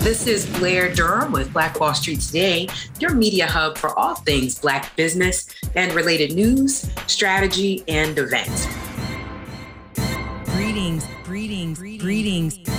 This is Blair Durham with Black Wall Street Today, your media hub for all things Black business and related news, strategy, and events. Greetings, greetings, greetings, greetings.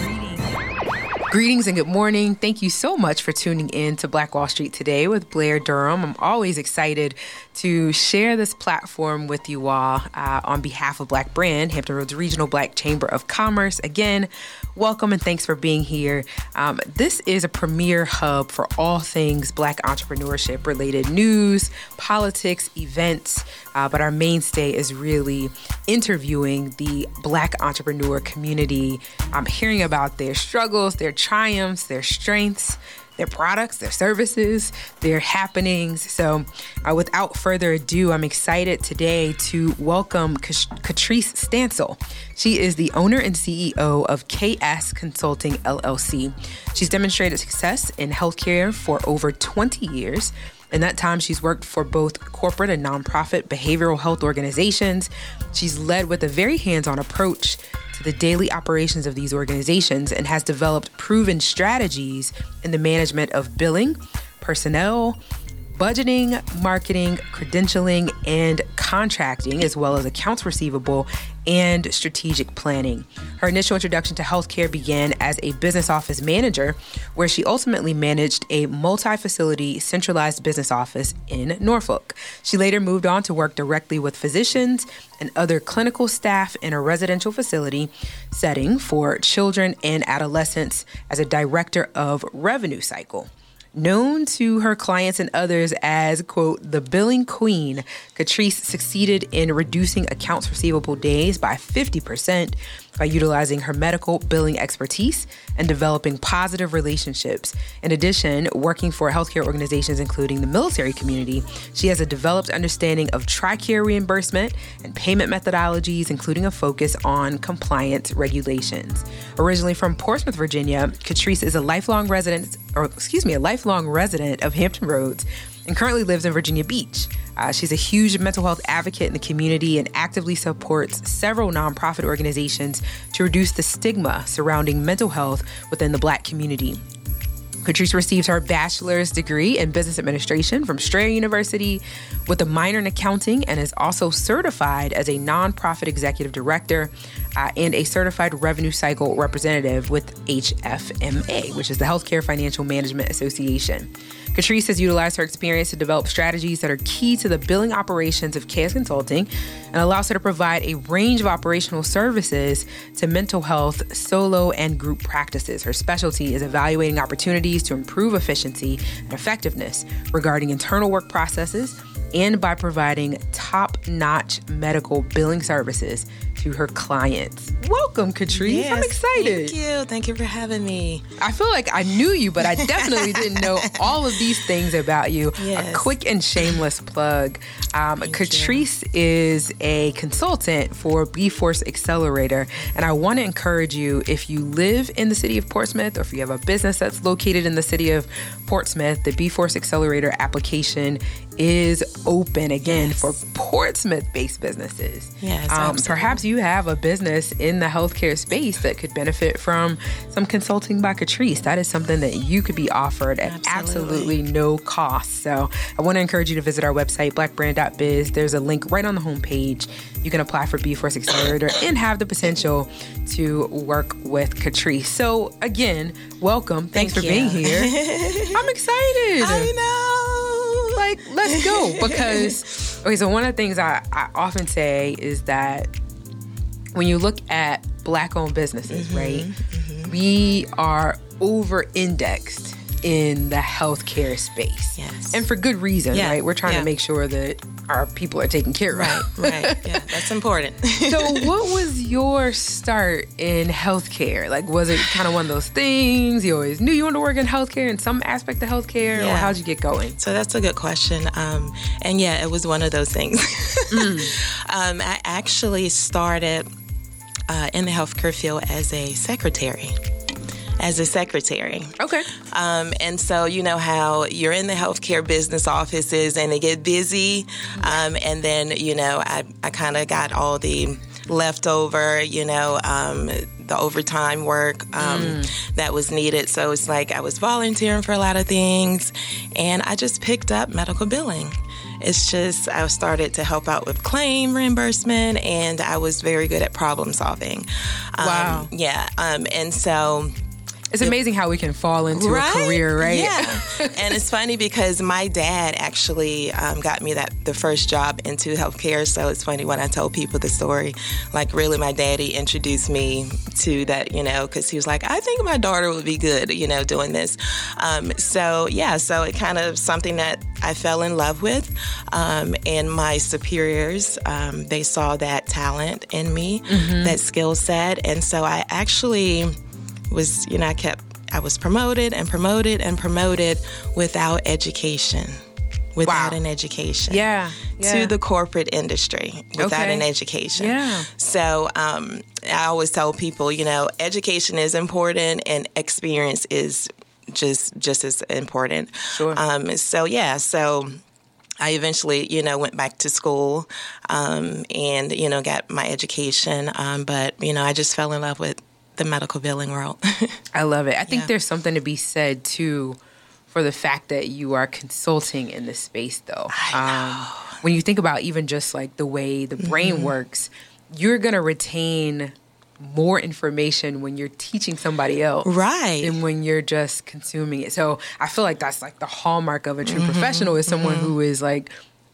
Greetings and good morning. Thank you so much for tuning in to Black Wall Street today with Blair Durham. I'm always excited to share this platform with you all uh, on behalf of Black Brand, Hampton Roads Regional Black Chamber of Commerce. Again, welcome and thanks for being here. Um, this is a premier hub for all things Black entrepreneurship related news, politics, events, uh, but our mainstay is really interviewing the Black entrepreneur community, um, hearing about their struggles, their triumphs, their strengths their products, their services, their happenings. So, uh, without further ado, I'm excited today to welcome Catrice Stansel. She is the owner and CEO of KS Consulting LLC. She's demonstrated success in healthcare for over 20 years. In that time, she's worked for both corporate and nonprofit behavioral health organizations. She's led with a very hands on approach the daily operations of these organizations and has developed proven strategies in the management of billing, personnel, budgeting, marketing, credentialing, and contracting, as well as accounts receivable and strategic planning. Her initial introduction to healthcare began as a business office manager, where she ultimately managed a multi facility centralized business office in Norfolk. She later moved on to work directly with physicians and other clinical staff in a residential facility setting for children and adolescents as a director of revenue cycle. Known to her clients and others as, quote, the billing queen, Catrice succeeded in reducing accounts receivable days by 50% by utilizing her medical billing expertise and developing positive relationships. In addition, working for healthcare organizations, including the military community, she has a developed understanding of TRICARE reimbursement and payment methodologies, including a focus on compliance regulations. Originally from Portsmouth, Virginia, Catrice is a lifelong resident, or excuse me, a lifelong resident of Hampton Roads and currently lives in Virginia Beach. Uh, she's a huge mental health advocate in the community and actively supports several nonprofit organizations to reduce the stigma surrounding mental health within the Black community. Catrice received her bachelor's degree in business administration from Strayer University with a minor in accounting and is also certified as a nonprofit executive director uh, and a certified revenue cycle representative with HFMA, which is the Healthcare Financial Management Association. Catrice has utilized her experience to develop strategies that are key to the billing operations of KS Consulting and allows her to provide a range of operational services to mental health, solo, and group practices. Her specialty is evaluating opportunities to improve efficiency and effectiveness regarding internal work processes and by providing top notch medical billing services to her clients. Welcome, Catrice. Yes, I'm excited. Thank you. Thank you for having me. I feel like I knew you, but I definitely didn't know all of these things about you. Yes. A quick and shameless plug. Um, Catrice you. is a consultant for B Force Accelerator, and I want to encourage you if you live in the city of Portsmouth or if you have a business that's located in the city of Portsmouth, the B Force Accelerator application is open again yes. for Portsmouth based businesses. Yes. Um, perhaps you have a business in the healthcare space that could benefit from some consulting by Catrice. That is something that you could be offered at absolutely, absolutely no cost. So I want to encourage you to visit our website, blackbrand.biz. There's a link right on the homepage. You can apply for B Force Accelerator and have the potential to work with Catrice. So again, welcome. Thanks Thank for you. being here. I'm excited. I know like, let's go. Because, okay, so one of the things I, I often say is that when you look at black owned businesses, mm-hmm, right, mm-hmm. we are over indexed in the healthcare space. Yes. And for good reason, yeah. right? We're trying yeah. to make sure that our people are taken care of. Right, right. Yeah, that's important. so, what was your start in healthcare? Like, was it kind of one of those things you always knew you wanted to work in healthcare in some aspect of healthcare, yeah. or how'd you get going? So, that's a good question. Um, and yeah, it was one of those things. mm. um, I actually started uh, in the healthcare field as a secretary as a secretary. Okay. Um, and so you know how you're in the healthcare business offices and they get busy, um, and then you know I I kind of got all the leftover, you know, um, the overtime work um, mm. that was needed. So it's like I was volunteering for a lot of things, and I just picked up medical billing. It's just I started to help out with claim reimbursement, and I was very good at problem solving. Um, wow. Yeah. Um, and so it's amazing how we can fall into right? a career, right? Yeah. and it's funny because my dad actually um, got me that the first job into healthcare. So it's funny when I tell people the story. Like, really, my daddy introduced me to that, you know, because he was like, I think my daughter would be good, you know, doing this. Um, so, yeah, so it kind of something that I fell in love with. Um, and my superiors, um, they saw that talent in me, mm-hmm. that skill set. And so I actually was, you know, I kept, I was promoted and promoted and promoted without education. Without wow. an education. Yeah, yeah, To the corporate industry without okay. an education. Yeah. So um, I always tell people, you know, education is important and experience is just just as important. Sure. Um, so yeah, so I eventually, you know, went back to school um, and, you know, got my education. Um, but, you know, I just fell in love with the medical billing world. I love it. I think yeah. there's something to be said too for the fact that you are consulting in this space though. Um, when you think about even just like the way the brain mm-hmm. works, you're going to retain more information when you're teaching somebody else right than when you're just consuming it so i feel like that's like the hallmark of a true mm-hmm, professional is someone mm-hmm. who is like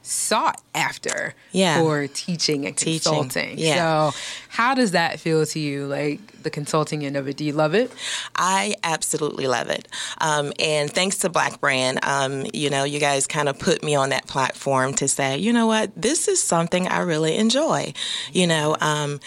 sought after yeah. for teaching and teaching. consulting. Yeah. So, how does that feel to you, like the consulting end of it? Do you love it? I absolutely love it. Um, and thanks to Black Brand, um, you know, you guys kind of put me on that platform to say, you know what, this is something I really enjoy. You know, um,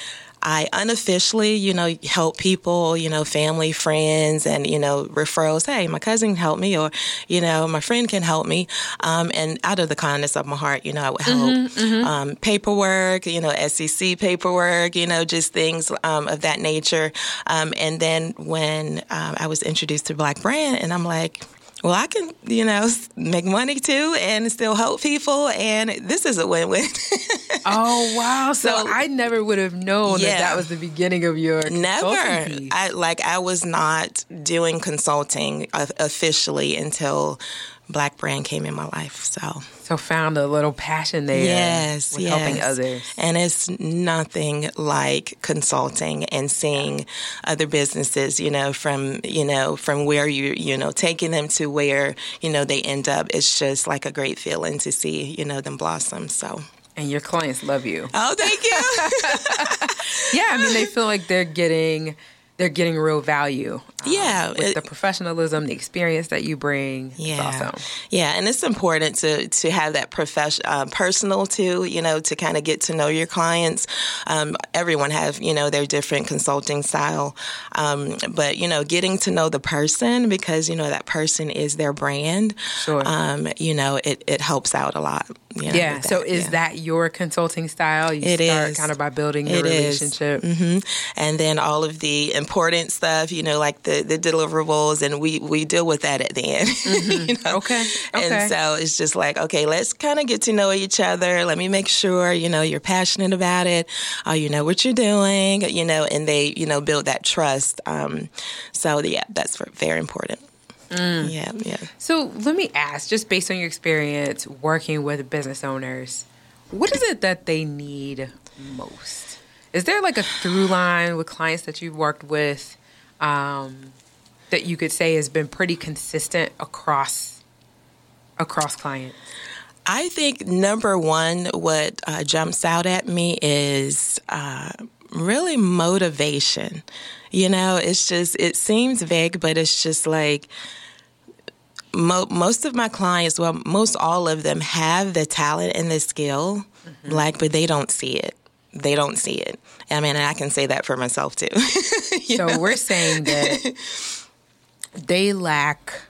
I unofficially, you know, help people, you know, family, friends, and, you know, referrals. Hey, my cousin can help me, or, you know, my friend can help me. Um, and out of the kindness of my heart, you know, I would help mm-hmm, mm-hmm. Um, paperwork, you know, SEC paperwork, you know, just things um, of that nature. Um, and then when um, I was introduced to Black Brand, and I'm like, well, I can, you know, make money too and still help people. And this is a win win. oh, wow. So, so, I never would have known yeah, that that was the beginning of your Never. I, like, I was not doing consulting officially until Black Brand came in my life. So, so found a little passion there. Yes, with yes. helping others. And it's nothing like consulting and seeing other businesses, you know, from you know from where you you know taking them to where you know they end up. It's just like a great feeling to see you know them blossom. So. And your clients love you. Oh, thank you. yeah, I mean, they feel like they're getting they're getting real value. Um, yeah, with it, the professionalism, the experience that you bring. Yeah, awesome. Yeah, and it's important to to have that profession, uh, personal too. You know, to kind of get to know your clients. Um, everyone have you know their different consulting style, um, but you know, getting to know the person because you know that person is their brand. Sure. Um, you know, it it helps out a lot. You know, yeah. So is yeah. that your consulting style? You it start is. kind of by building the relationship, mm-hmm. and then all of the important stuff. You know, like the the deliverables, and we we deal with that at the end. Mm-hmm. you know? Okay. okay. And so it's just like, okay, let's kind of get to know each other. Let me make sure you know you're passionate about it. Uh, you know what you're doing. You know, and they you know build that trust. Um, so yeah, that's very important. Mm. Yeah, yeah. So let me ask, just based on your experience working with business owners, what is it that they need most? Is there like a through line with clients that you've worked with um, that you could say has been pretty consistent across across clients? I think number one, what uh, jumps out at me is uh, really motivation. You know, it's just it seems vague, but it's just like mo- most of my clients, well, most all of them have the talent and the skill, mm-hmm. like, but they don't see it. They don't see it. I mean, I can say that for myself too. so know? we're saying that they lack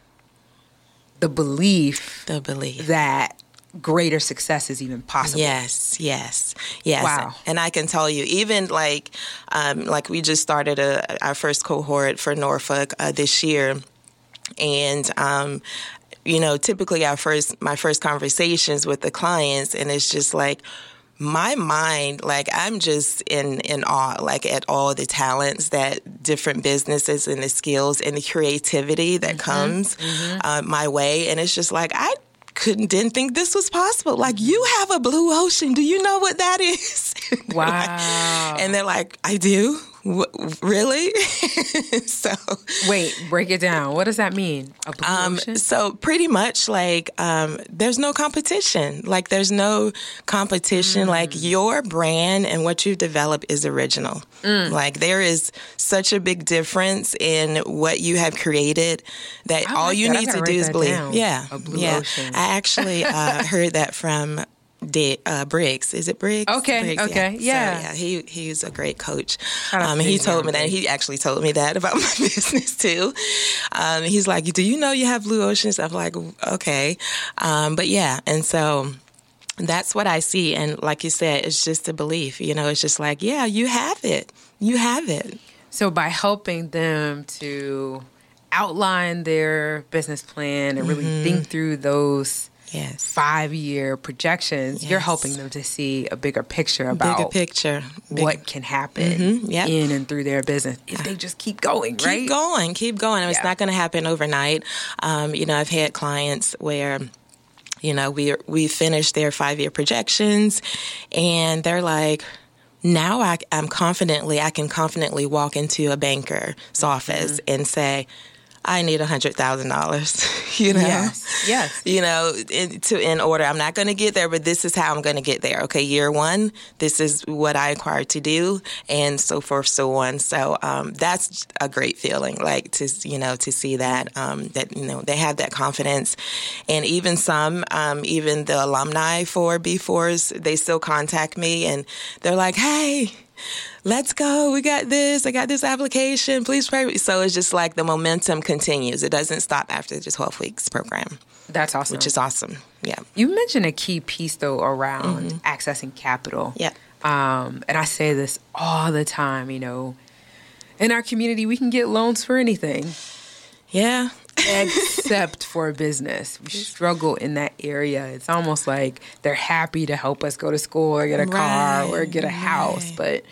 the belief, the belief that greater success is even possible. Yes, yes, yes. Wow. And I can tell you, even like, um, like we just started a, our first cohort for Norfolk uh, this year, and um, you know, typically our first my first conversations with the clients, and it's just like my mind, like I'm just in in awe, like at all the talents that different businesses and the skills and the creativity that mm-hmm. comes mm-hmm. Uh, my way, and it's just like I couldn't didn't think this was possible. Like you have a blue ocean. Do you know what that is? Wow. and they're like, I do really? so wait, break it down. What does that mean? Um, so pretty much like um, there's no competition. Like there's no competition. Mm. Like your brand and what you develop is original. Mm. Like there is such a big difference in what you have created that like all you that. need to do is believe. Down. Yeah, yeah. Ocean. I actually uh, heard that from De, uh, Briggs. Is it Briggs? Okay, Briggs, okay, yeah. So, yeah. He he's a great coach. Um, he told me that. He actually told me that about my business too. Um, he's like, "Do you know you have blue oceans?" I'm like, "Okay," um, but yeah, and so that's what I see. And like you said, it's just a belief. You know, it's just like, yeah, you have it. You have it. So by helping them to outline their business plan and really mm-hmm. think through those yes. five year projections, yes. you're helping them to see a bigger picture about bigger picture, what can happen mm-hmm. yep. in and through their business if they just keep going, keep right? Keep going, keep going. Yeah. It's not going to happen overnight. Um, you know, I've had clients where you know we we finished their five year projections, and they're like now I, am confidently, I can confidently walk into a banker's office mm-hmm. and say, I need a hundred thousand dollars. You know, yes, yes. You know, in, to in order. I'm not going to get there, but this is how I'm going to get there. Okay, year one, this is what I acquired to do, and so forth, so on. So um, that's a great feeling, like to you know to see that um, that you know they have that confidence, and even some, um, even the alumni for B4s, they still contact me and they're like, hey let's go. We got this. I got this application. Please pray. So it's just like the momentum continues. It doesn't stop after the 12 weeks program. That's awesome. Which is awesome. Yeah. You mentioned a key piece though around mm-hmm. accessing capital. Yeah. Um, and I say this all the time, you know, in our community, we can get loans for anything. Yeah. Except for business. We struggle in that area. It's almost like they're happy to help us go to school or get a car or get a house, but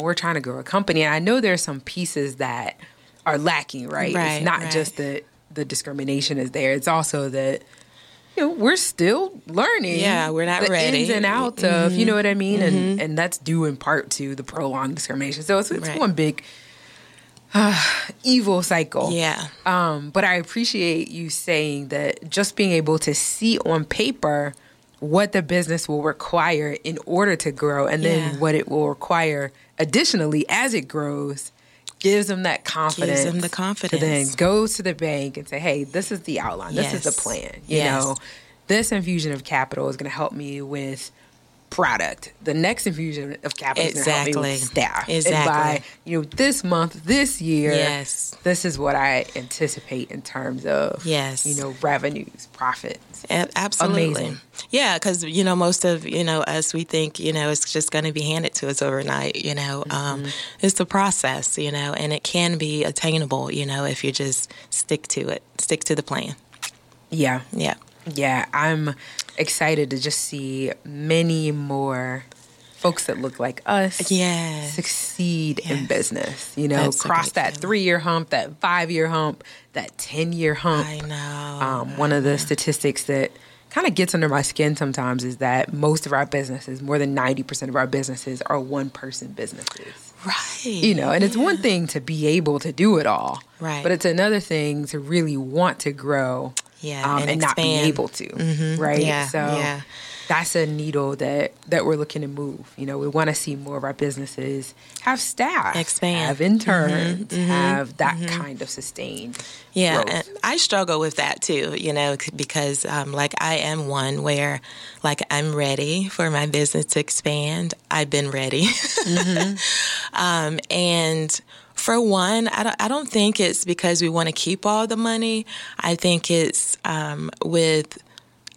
we're trying to grow a company. And I know there's some pieces that are lacking, right? right it's not right. just that the discrimination is there. It's also that you know, we're still learning. Yeah, we're not the ready. ins and outs mm-hmm. of, you know what I mean, mm-hmm. and and that's due in part to the prolonged discrimination. So it's, it's right. one big uh, evil cycle. Yeah. Um, but I appreciate you saying that just being able to see on paper what the business will require in order to grow and then yeah. what it will require additionally as it grows gives them that confidence. Gives them the confidence. To then go to the bank and say, hey, this is the outline. This is the plan. You yes. know, this infusion of capital is going to help me with – product. The next infusion of capital exactly. is going to help me with staff. Exactly. And by you know this month, this year, yes, this is what I anticipate in terms of yes, you know revenues, profits. A- absolutely. Amazing. Yeah, because you know most of you know us, we think you know it's just going to be handed to us overnight. You know, um, mm-hmm. um, it's a process. You know, and it can be attainable. You know, if you just stick to it, stick to the plan. Yeah. Yeah. Yeah, I'm excited to just see many more folks that look like us yes. succeed yes. in business. You know, That's cross that three year hump, that five year hump, that 10 year hump. I know. Um, one of the statistics that kind of gets under my skin sometimes is that most of our businesses, more than 90% of our businesses, are one person businesses. Right. You know, and yeah. it's one thing to be able to do it all. Right. But it's another thing to really want to grow yeah, um, and, and not be able to, mm-hmm. right? Yeah, so yeah. that's a needle that that we're looking to move. You know, we want to see more of our businesses have staff, expand, have interns, mm-hmm, have that mm-hmm. kind of sustained. Yeah, I struggle with that too. You know, because um, like I am one where like I'm ready for my business to expand. I've been ready, mm-hmm. um, and for one, I don't, I don't think it's because we want to keep all the money. I think it's um, with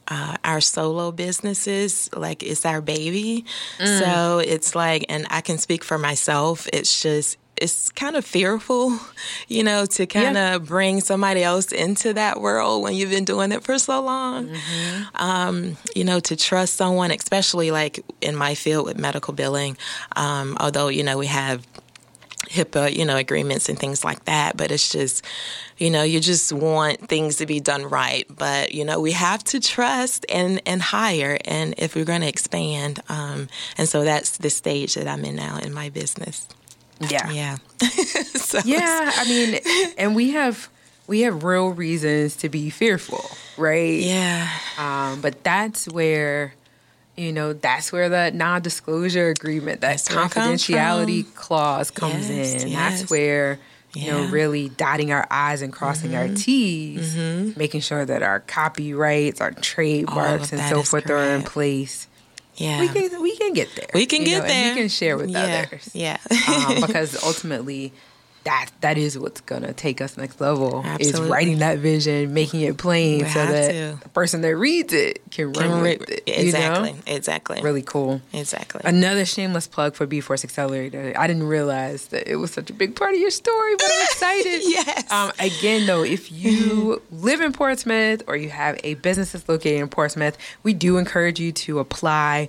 uh, our solo businesses, like it's our baby. Mm. So it's like, and I can speak for myself, it's just, it's kind of fearful, you know, to kind of yeah. bring somebody else into that world when you've been doing it for so long. Mm-hmm. Um, you know, to trust someone, especially like in my field with medical billing. Um, although you know we have HIPAA, you know, agreements and things like that. But it's just, you know, you just want things to be done right. But you know, we have to trust and and hire, and if we're going to expand, um, and so that's the stage that I'm in now in my business. Yeah, yeah, so yeah. I mean, and we have we have real reasons to be fearful, right? Yeah. Um, but that's where you know that's where the non-disclosure agreement that that's confidentiality clause comes yes, in yes. that's where you yeah. know really dotting our i's and crossing mm-hmm. our t's mm-hmm. making sure that our copyrights our trademarks and so forth correct. are in place yeah we can we can get there we can get know, there we can share with yeah. others yeah um, because ultimately that that is what's gonna take us next level Absolutely. is writing that vision making it plain we so that to. the person that reads it can, can run re- with it exactly you know? exactly really cool. Exactly. Another shameless plug for b-force accelerator. I didn't realize that it was such a big part of your story but i'm excited. Yes. Um, again though if you live in portsmouth or you have a business that's located in portsmouth we do encourage you to apply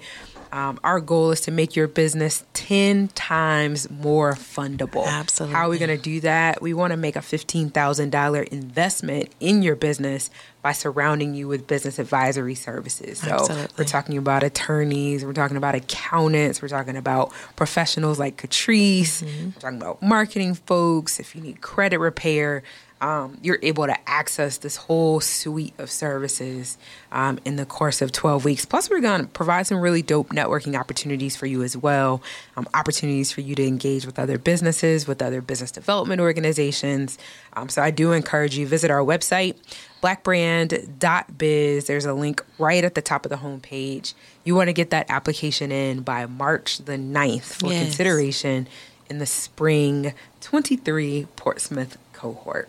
um, our goal is to make your business 10 times more fundable. Absolutely. How are we going to do that? We want to make a $15,000 investment in your business by surrounding you with business advisory services. So Absolutely. we're talking about attorneys, we're talking about accountants, we're talking about professionals like Catrice, mm-hmm. we're talking about marketing folks, if you need credit repair, um, you're able to access this whole suite of services um, in the course of 12 weeks. Plus, we're going to provide some really dope networking opportunities for you as well. Um, opportunities for you to engage with other businesses, with other business development organizations. Um, so, I do encourage you visit our website, blackbrand.biz. There's a link right at the top of the homepage. You want to get that application in by March the 9th for yes. consideration in the spring 23 Portsmouth cohort.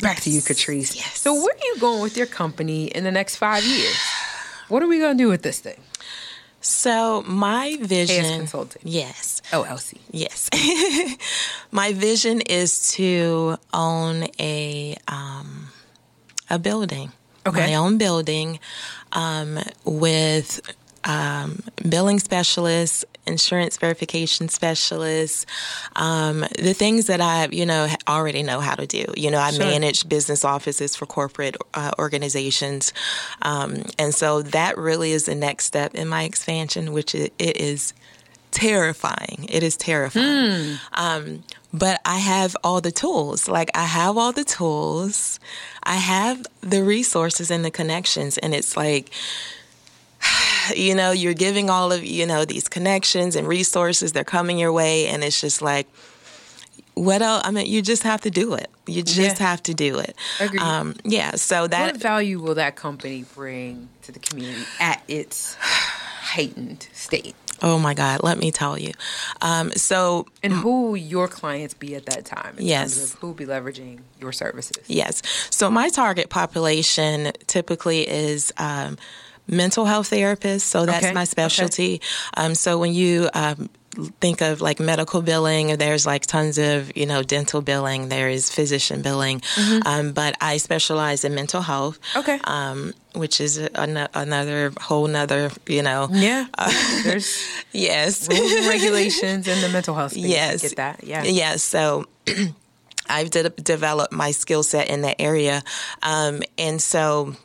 Back yes. to you, Catrice. Yes. So, where are you going with your company in the next five years? What are we going to do with this thing? So, my vision. KS Consulting. Yes. Yes. my vision is to own a um, a building. Okay. My own building um, with um, billing specialists, insurance verification specialists, um, the things that I, you know, already know how to do. You know, I sure. manage business offices for corporate uh, organizations. Um, and so that really is the next step in my expansion, which it, it is terrifying. It is terrifying. Mm. but I have all the tools. Like, I have all the tools, I have the resources and the connections. And it's like, you know, you're giving all of, you know, these connections and resources, they're coming your way. And it's just like, what else? I mean, you just have to do it. You just yeah. have to do it. Agreed. Um, yeah. So that what value will that company bring to the community at its heightened state? Oh my God, let me tell you. Um, so, and who will your clients be at that time? yes, who will be leveraging your services? Yes. So my target population typically is um, mental health therapist. So that's okay. my specialty. Okay. Um, so when you um, think of like medical billing, there's like tons of, you know, dental billing, there is physician billing. Mm-hmm. Um, but I specialize in mental health. Okay. Um, which is an- another whole nother, you know. Yeah. Uh, there's yes. regulations in the mental health space. Yes. Get that. Yeah. Yes. So. I've de- developed my skill set in that area. Um, and so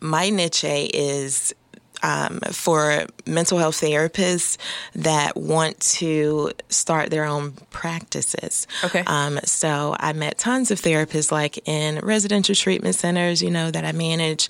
my niche is um, for mental health therapists that want to start their own practices. Okay. Um, so I met tons of therapists, like in residential treatment centers, you know, that I manage,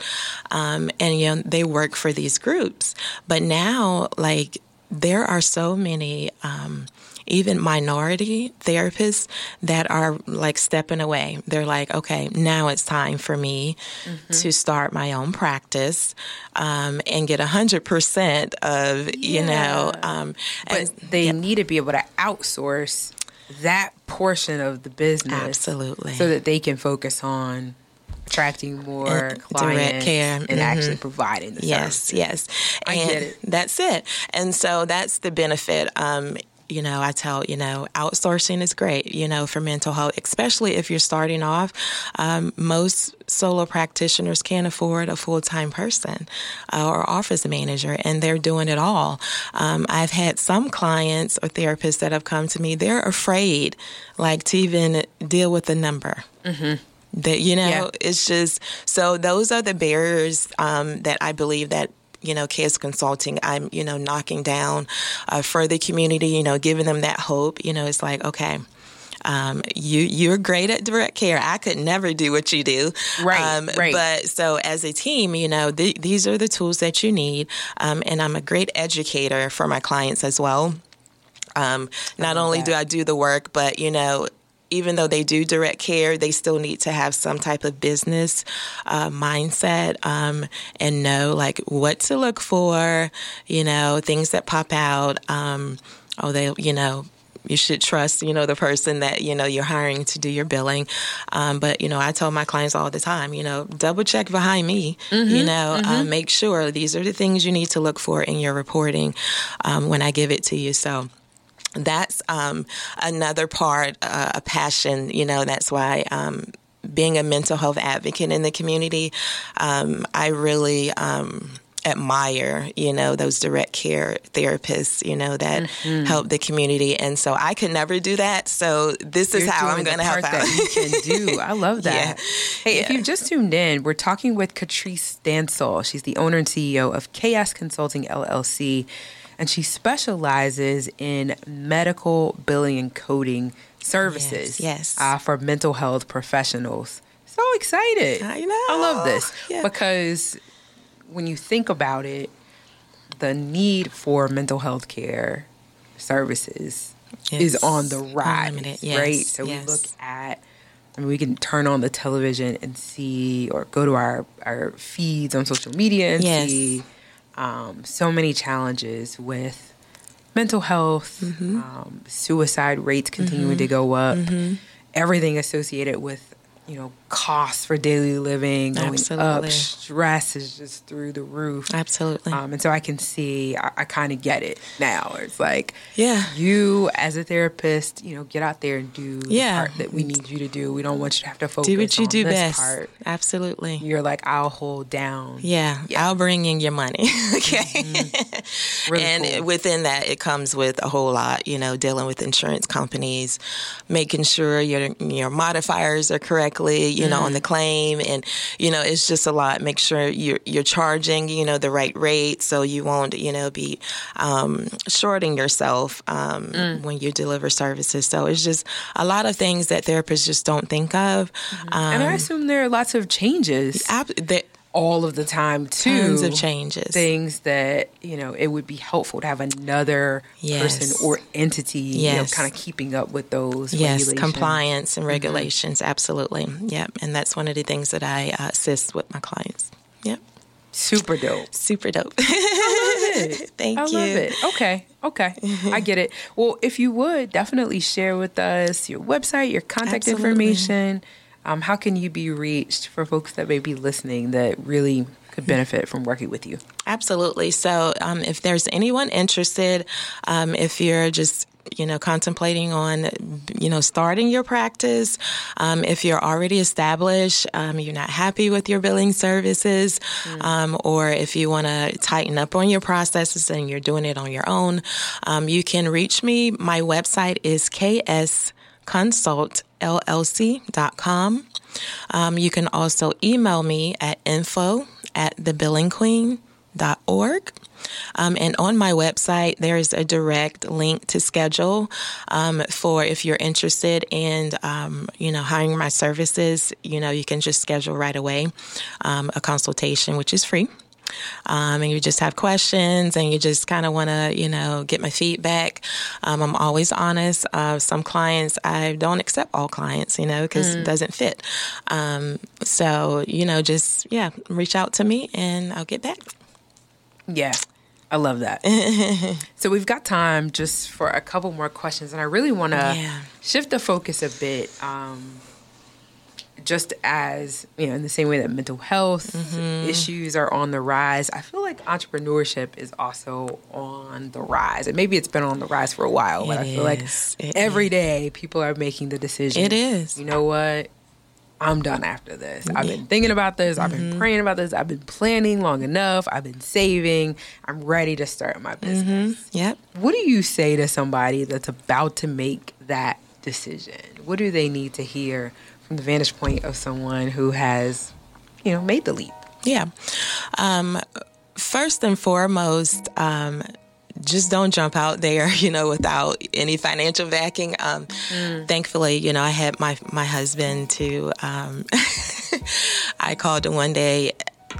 um, and you know they work for these groups. But now, like, there are so many. Um, even minority therapists that are like stepping away. They're like, okay, now it's time for me mm-hmm. to start my own practice um, and get 100% of, yeah. you know. Um, but and, they yeah. need to be able to outsource that portion of the business. Absolutely. So that they can focus on attracting more and clients direct care and mm-hmm. actually providing the yes services. yes I and get it that's it and so that's the benefit um, you know, I tell, you know, outsourcing is great, you know, for mental health, especially if you're starting off. Um, most solo practitioners can't afford a full time person uh, or office manager, and they're doing it all. Um, I've had some clients or therapists that have come to me, they're afraid, like, to even deal with the number. Mm-hmm that you know yeah. it's just so those are the barriers um, that i believe that you know, KS Consulting, I'm, you know, knocking down uh, for the community, you know, giving them that hope. You know, it's like, okay, um, you you're great at direct care. I could never do what you do. Right. Um, right. But so as a team, you know, th- these are the tools that you need, um, and I'm a great educator for my clients as well. Um, not only that. do I do the work, but you know, even though they do direct care, they still need to have some type of business uh, mindset um, and know like what to look for, you know, things that pop out. Um, oh, they, you know, you should trust, you know, the person that, you know, you're hiring to do your billing. Um, but, you know, I tell my clients all the time, you know, double check behind me, mm-hmm, you know, uh, mm-hmm. uh, make sure these are the things you need to look for in your reporting um, when I give it to you. So, that's um, another part, uh, a passion. You know, that's why um, being a mental health advocate in the community, um, I really um, admire, you know, those direct care therapists, you know, that mm-hmm. help the community. And so I could never do that. So this You're is how I'm going to help out. That you can do. I love that. Yeah. Hey, yeah. if you've just tuned in, we're talking with Catrice Stansel. She's the owner and CEO of KS Consulting LLC and she specializes in medical billing and coding services. Yes. yes. Uh, for mental health professionals. So excited. I know. I love this yeah. because when you think about it, the need for mental health care services is on the rise, yes. right? So we look at I mean, we can turn on the television and see, or go to our, our feeds on social media and see um, so many challenges with mental health, mm-hmm. um, suicide rates continuing mm-hmm. to go up, mm-hmm. everything associated with you know costs for daily living going Absolutely. up, stress is just through the roof. Absolutely. Um, and so I can see, I, I kind of get it now. It's like, yeah, you as a therapist, you know, get out there and do yeah. the part that we need you to do. We don't want you to have to focus. Do what you do best. Part. Absolutely. You're like, I'll hold down. Yeah, yeah. I'll bring in your money. okay. Mm-hmm. Really and cool. within that, it comes with a whole lot. You know, dealing with insurance companies, making sure your your modifiers are correctly you know, on the claim. And, you know, it's just a lot. Make sure you're, you're charging, you know, the right rate so you won't, you know, be um, shorting yourself um, mm. when you deliver services. So it's just a lot of things that therapists just don't think of. Mm-hmm. Um, and I assume there are lots of changes. Ab- that, all of the time too. Tons of changes. Things that, you know, it would be helpful to have another yes. person or entity, yes. you know, kind of keeping up with those yes, compliance and mm-hmm. regulations. Mm-hmm. Absolutely. Yep. And that's one of the things that I uh, assist with my clients. Yep. Super dope. Super dope. I love it. Thank I you. I love it. Okay. Okay. I get it. Well, if you would definitely share with us your website, your contact Absolutely. information um, how can you be reached for folks that may be listening that really could benefit from working with you? Absolutely. So, um, if there's anyone interested, um, if you're just you know contemplating on you know starting your practice um, if you're already established um, you're not happy with your billing services mm. um, or if you want to tighten up on your processes and you're doing it on your own um, you can reach me my website is ks consultllc.com. Um, you can also email me at info at thebillingqueen.org. Um, and on my website, there's a direct link to schedule um, for if you're interested in, um, you know, hiring my services. You know, you can just schedule right away um, a consultation, which is free um, and you just have questions and you just kind of want to, you know, get my feedback. Um, I'm always honest. Uh, some clients, I don't accept all clients, you know, because mm. it doesn't fit. Um, so, you know, just, yeah, reach out to me and I'll get back. Yeah. I love that. so we've got time just for a couple more questions, and I really want to yeah. shift the focus a bit. Um, just as you know, in the same way that mental health Mm-hmm. issues are on the rise, I feel like entrepreneurship is also on the rise. And maybe it's been on the rise for a while, but It I feel like is. It every day people are making the decision. It is. You know what? I'm done after this. I've been thinking about this. I've Mm-hmm. been praying about this. I've been planning long enough. I've been saving. I'm ready to start my business. Yep. What do you say to somebody that's about to make that decision? What do they need to hear from the vantage point of someone who has, you know, made the leap? Yeah. Um, first and foremost, um, just don't jump out there, you know, without any financial backing. Um, Thankfully, you know, I had my my husband to. Um, I called him one day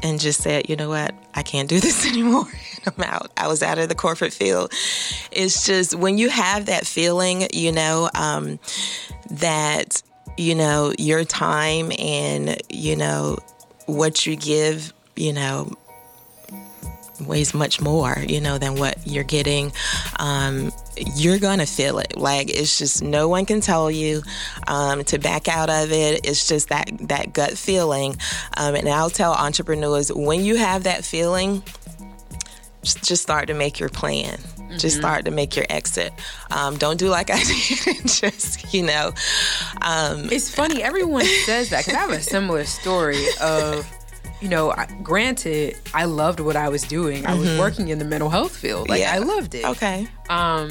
and just said, you know what, I can't do this anymore. I'm out. I was out of the corporate field. It's just when you have that feeling, you know, um, that you know your time and you know what you give, you know, weighs much more, you know, than what you're getting. Um, you're gonna feel it. Like it's just no one can tell you um, to back out of it. It's just that that gut feeling. Um, and I'll tell entrepreneurs when you have that feeling, just start to make your plan. Just start to make your exit. Um, don't do like I did. just you know, um, It's funny. Everyone says that because I have a similar story of, you know, I, granted, I loved what I was doing. I was working in the mental health field. Like, Yeah. I loved it. okay, um,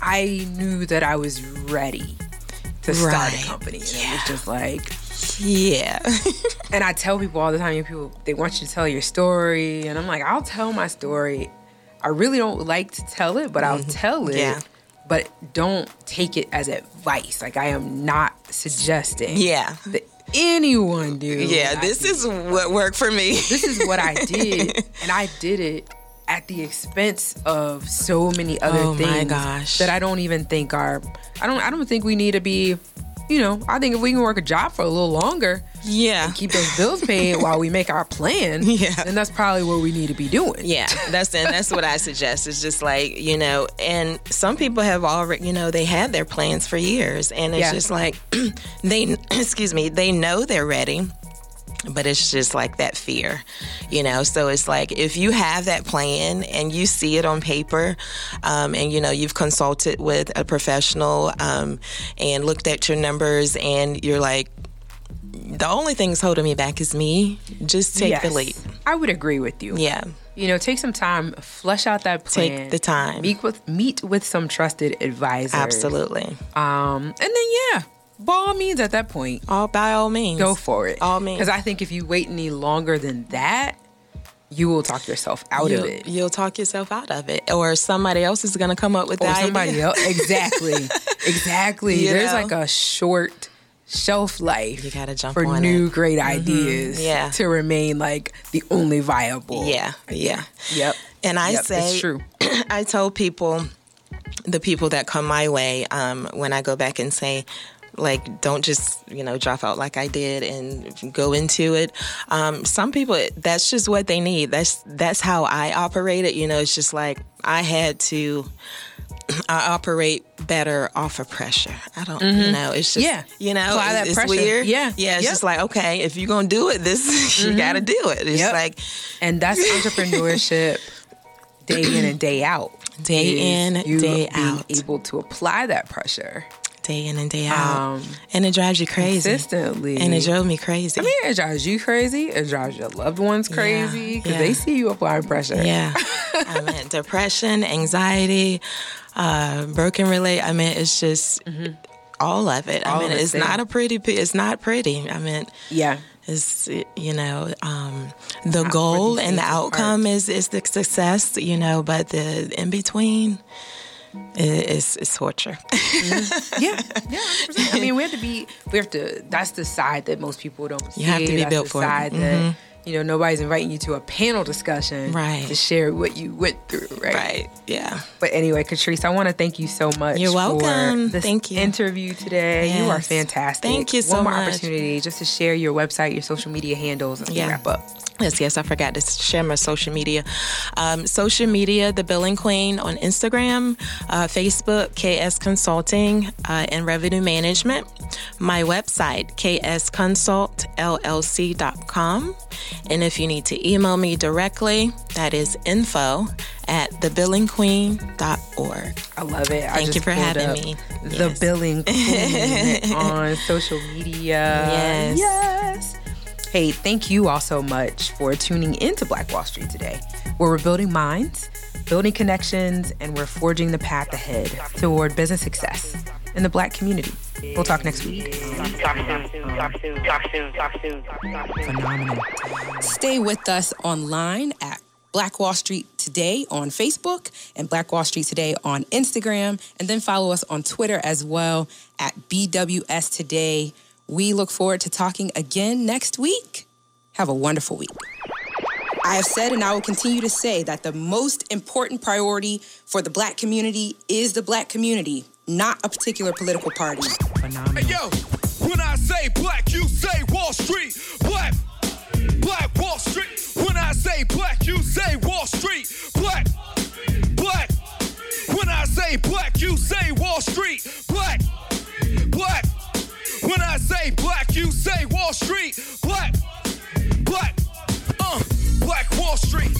I knew that I was ready to start Right. a company. And it was just like, yeah, and I tell people all the time, you people, they want you to tell your story. And I'm like, I'll tell my story. I really don't like to tell it, but I'll tell it. Mm-hmm. Yeah. But don't take it as advice. Like, I am not suggesting yeah, that anyone do. yeah. This is what worked for me. this is what I did, and I did it at the expense of so many other Oh my things gosh. that I don't even think are. I don't. I don't think we need to be. You know, I think if we can work a job for a little longer, Yeah, keep those bills paid while we make our plan, Yeah. then that's probably what we need to be doing. Yeah, that's and that's what I suggest. It's just like you know, and some people have already, you know, they had their plans for years, and it's Yeah. just like they, excuse me, they know they're ready, but it's just like that fear, you know. So it's like if you have that plan and you see it on paper, um, and you know you've consulted with a professional um, and looked at your numbers, and you're like. The only thing's holding me back is me. Just take the Yes. leap. I would agree with you. Yeah. You know, take some time, flesh out that plan. Take the time. Meet with meet with some trusted advisors. Absolutely. Um, and then yeah, by all means, at that point, All by all means. go for it. All means. Because I think if you wait any longer than that, you will talk yourself out You'll, of it. you'll talk yourself out of it, or somebody else is going to come up with Or the somebody idea. else. Exactly. exactly. You There's know? like a short shelf life You gotta jump for new it. great ideas Yeah. to remain like the only viable. Yeah, yeah. Yep. And I Yep, say, it's true. I told people, the people that come my way, um, when I go back and say, like, don't just you know drop out like I did and go into it. Um, some people, that's just what they need. That's that's how I operated. You know, it's just like I had to. I operate better off of pressure. I don't, you know, it's just, Yeah. you know, Apply it's, that it's pressure. weird. Yeah. Yeah. It's Yep. just like, okay, if you're going to do it, this, you got to do it. It's Yep. like, And that's entrepreneurship day in and day out. Day in, day being out. able to apply that pressure day in and day out. Um, and it drives you crazy. consistently. And it drove me crazy. I mean, it drives you crazy. It drives your loved ones crazy because yeah. they see you applying pressure. yeah. I mean, depression, anxiety, uh, broken relate. I mean, it's just all of it. Mm-hmm. All I mean, it's not a pretty, it's not pretty. I mean, Yeah. it's, you know, um, the Not goal and the outcome is, is the success, you know, but the in between is, is torture. Yeah. Yeah. 100%. I mean, we have to be, we have to, that's the side that most people don't see. have to be That's built the for it. Mm-hmm. You know, nobody's inviting you to a panel discussion right. to share what you went through, right? Right. Yeah. But anyway, Catrice, I want to thank you so much. You're welcome. For this thank you. Interview today. Yes. You are fantastic. Thank you so One more much. opportunity just to share your website, your social media handles, as Yeah. wrap up. Yes, yes, I forgot to share my social media. Um, social media, The Billing Queen on Instagram, uh, Facebook, KS Consulting uh, and Revenue Management. My website, ksconsultllc.com. And if you need to email me directly, that is info at thebillingqueen.org. I love it. I Thank you for having me. The Yes. billing queen on social media. Yes. Yes. Hey, thank you all so much for tuning into Black Wall Street today, where we're building minds, building connections, and we're forging the path ahead toward business success in the Black community. We'll talk next week. Phenomenal. Stay with us online at Black Wall Street Today on Facebook and Black Wall Street Today on Instagram, and then follow us on Twitter as well at BWS Today. We look forward to talking again next week. Have a wonderful week. I have said and I will continue to say that the most important priority for the black community is the black community, not a particular political party. Phenomenal. Hey, yo, when I say black, you say Wall Street. Black, black Wall Street. When I say black, you say Wall Street. Black, black. When I say black, you say Wall Street. Black, black. When I say black, you say Wall Street. Black, black. Uh, Black Wall Street.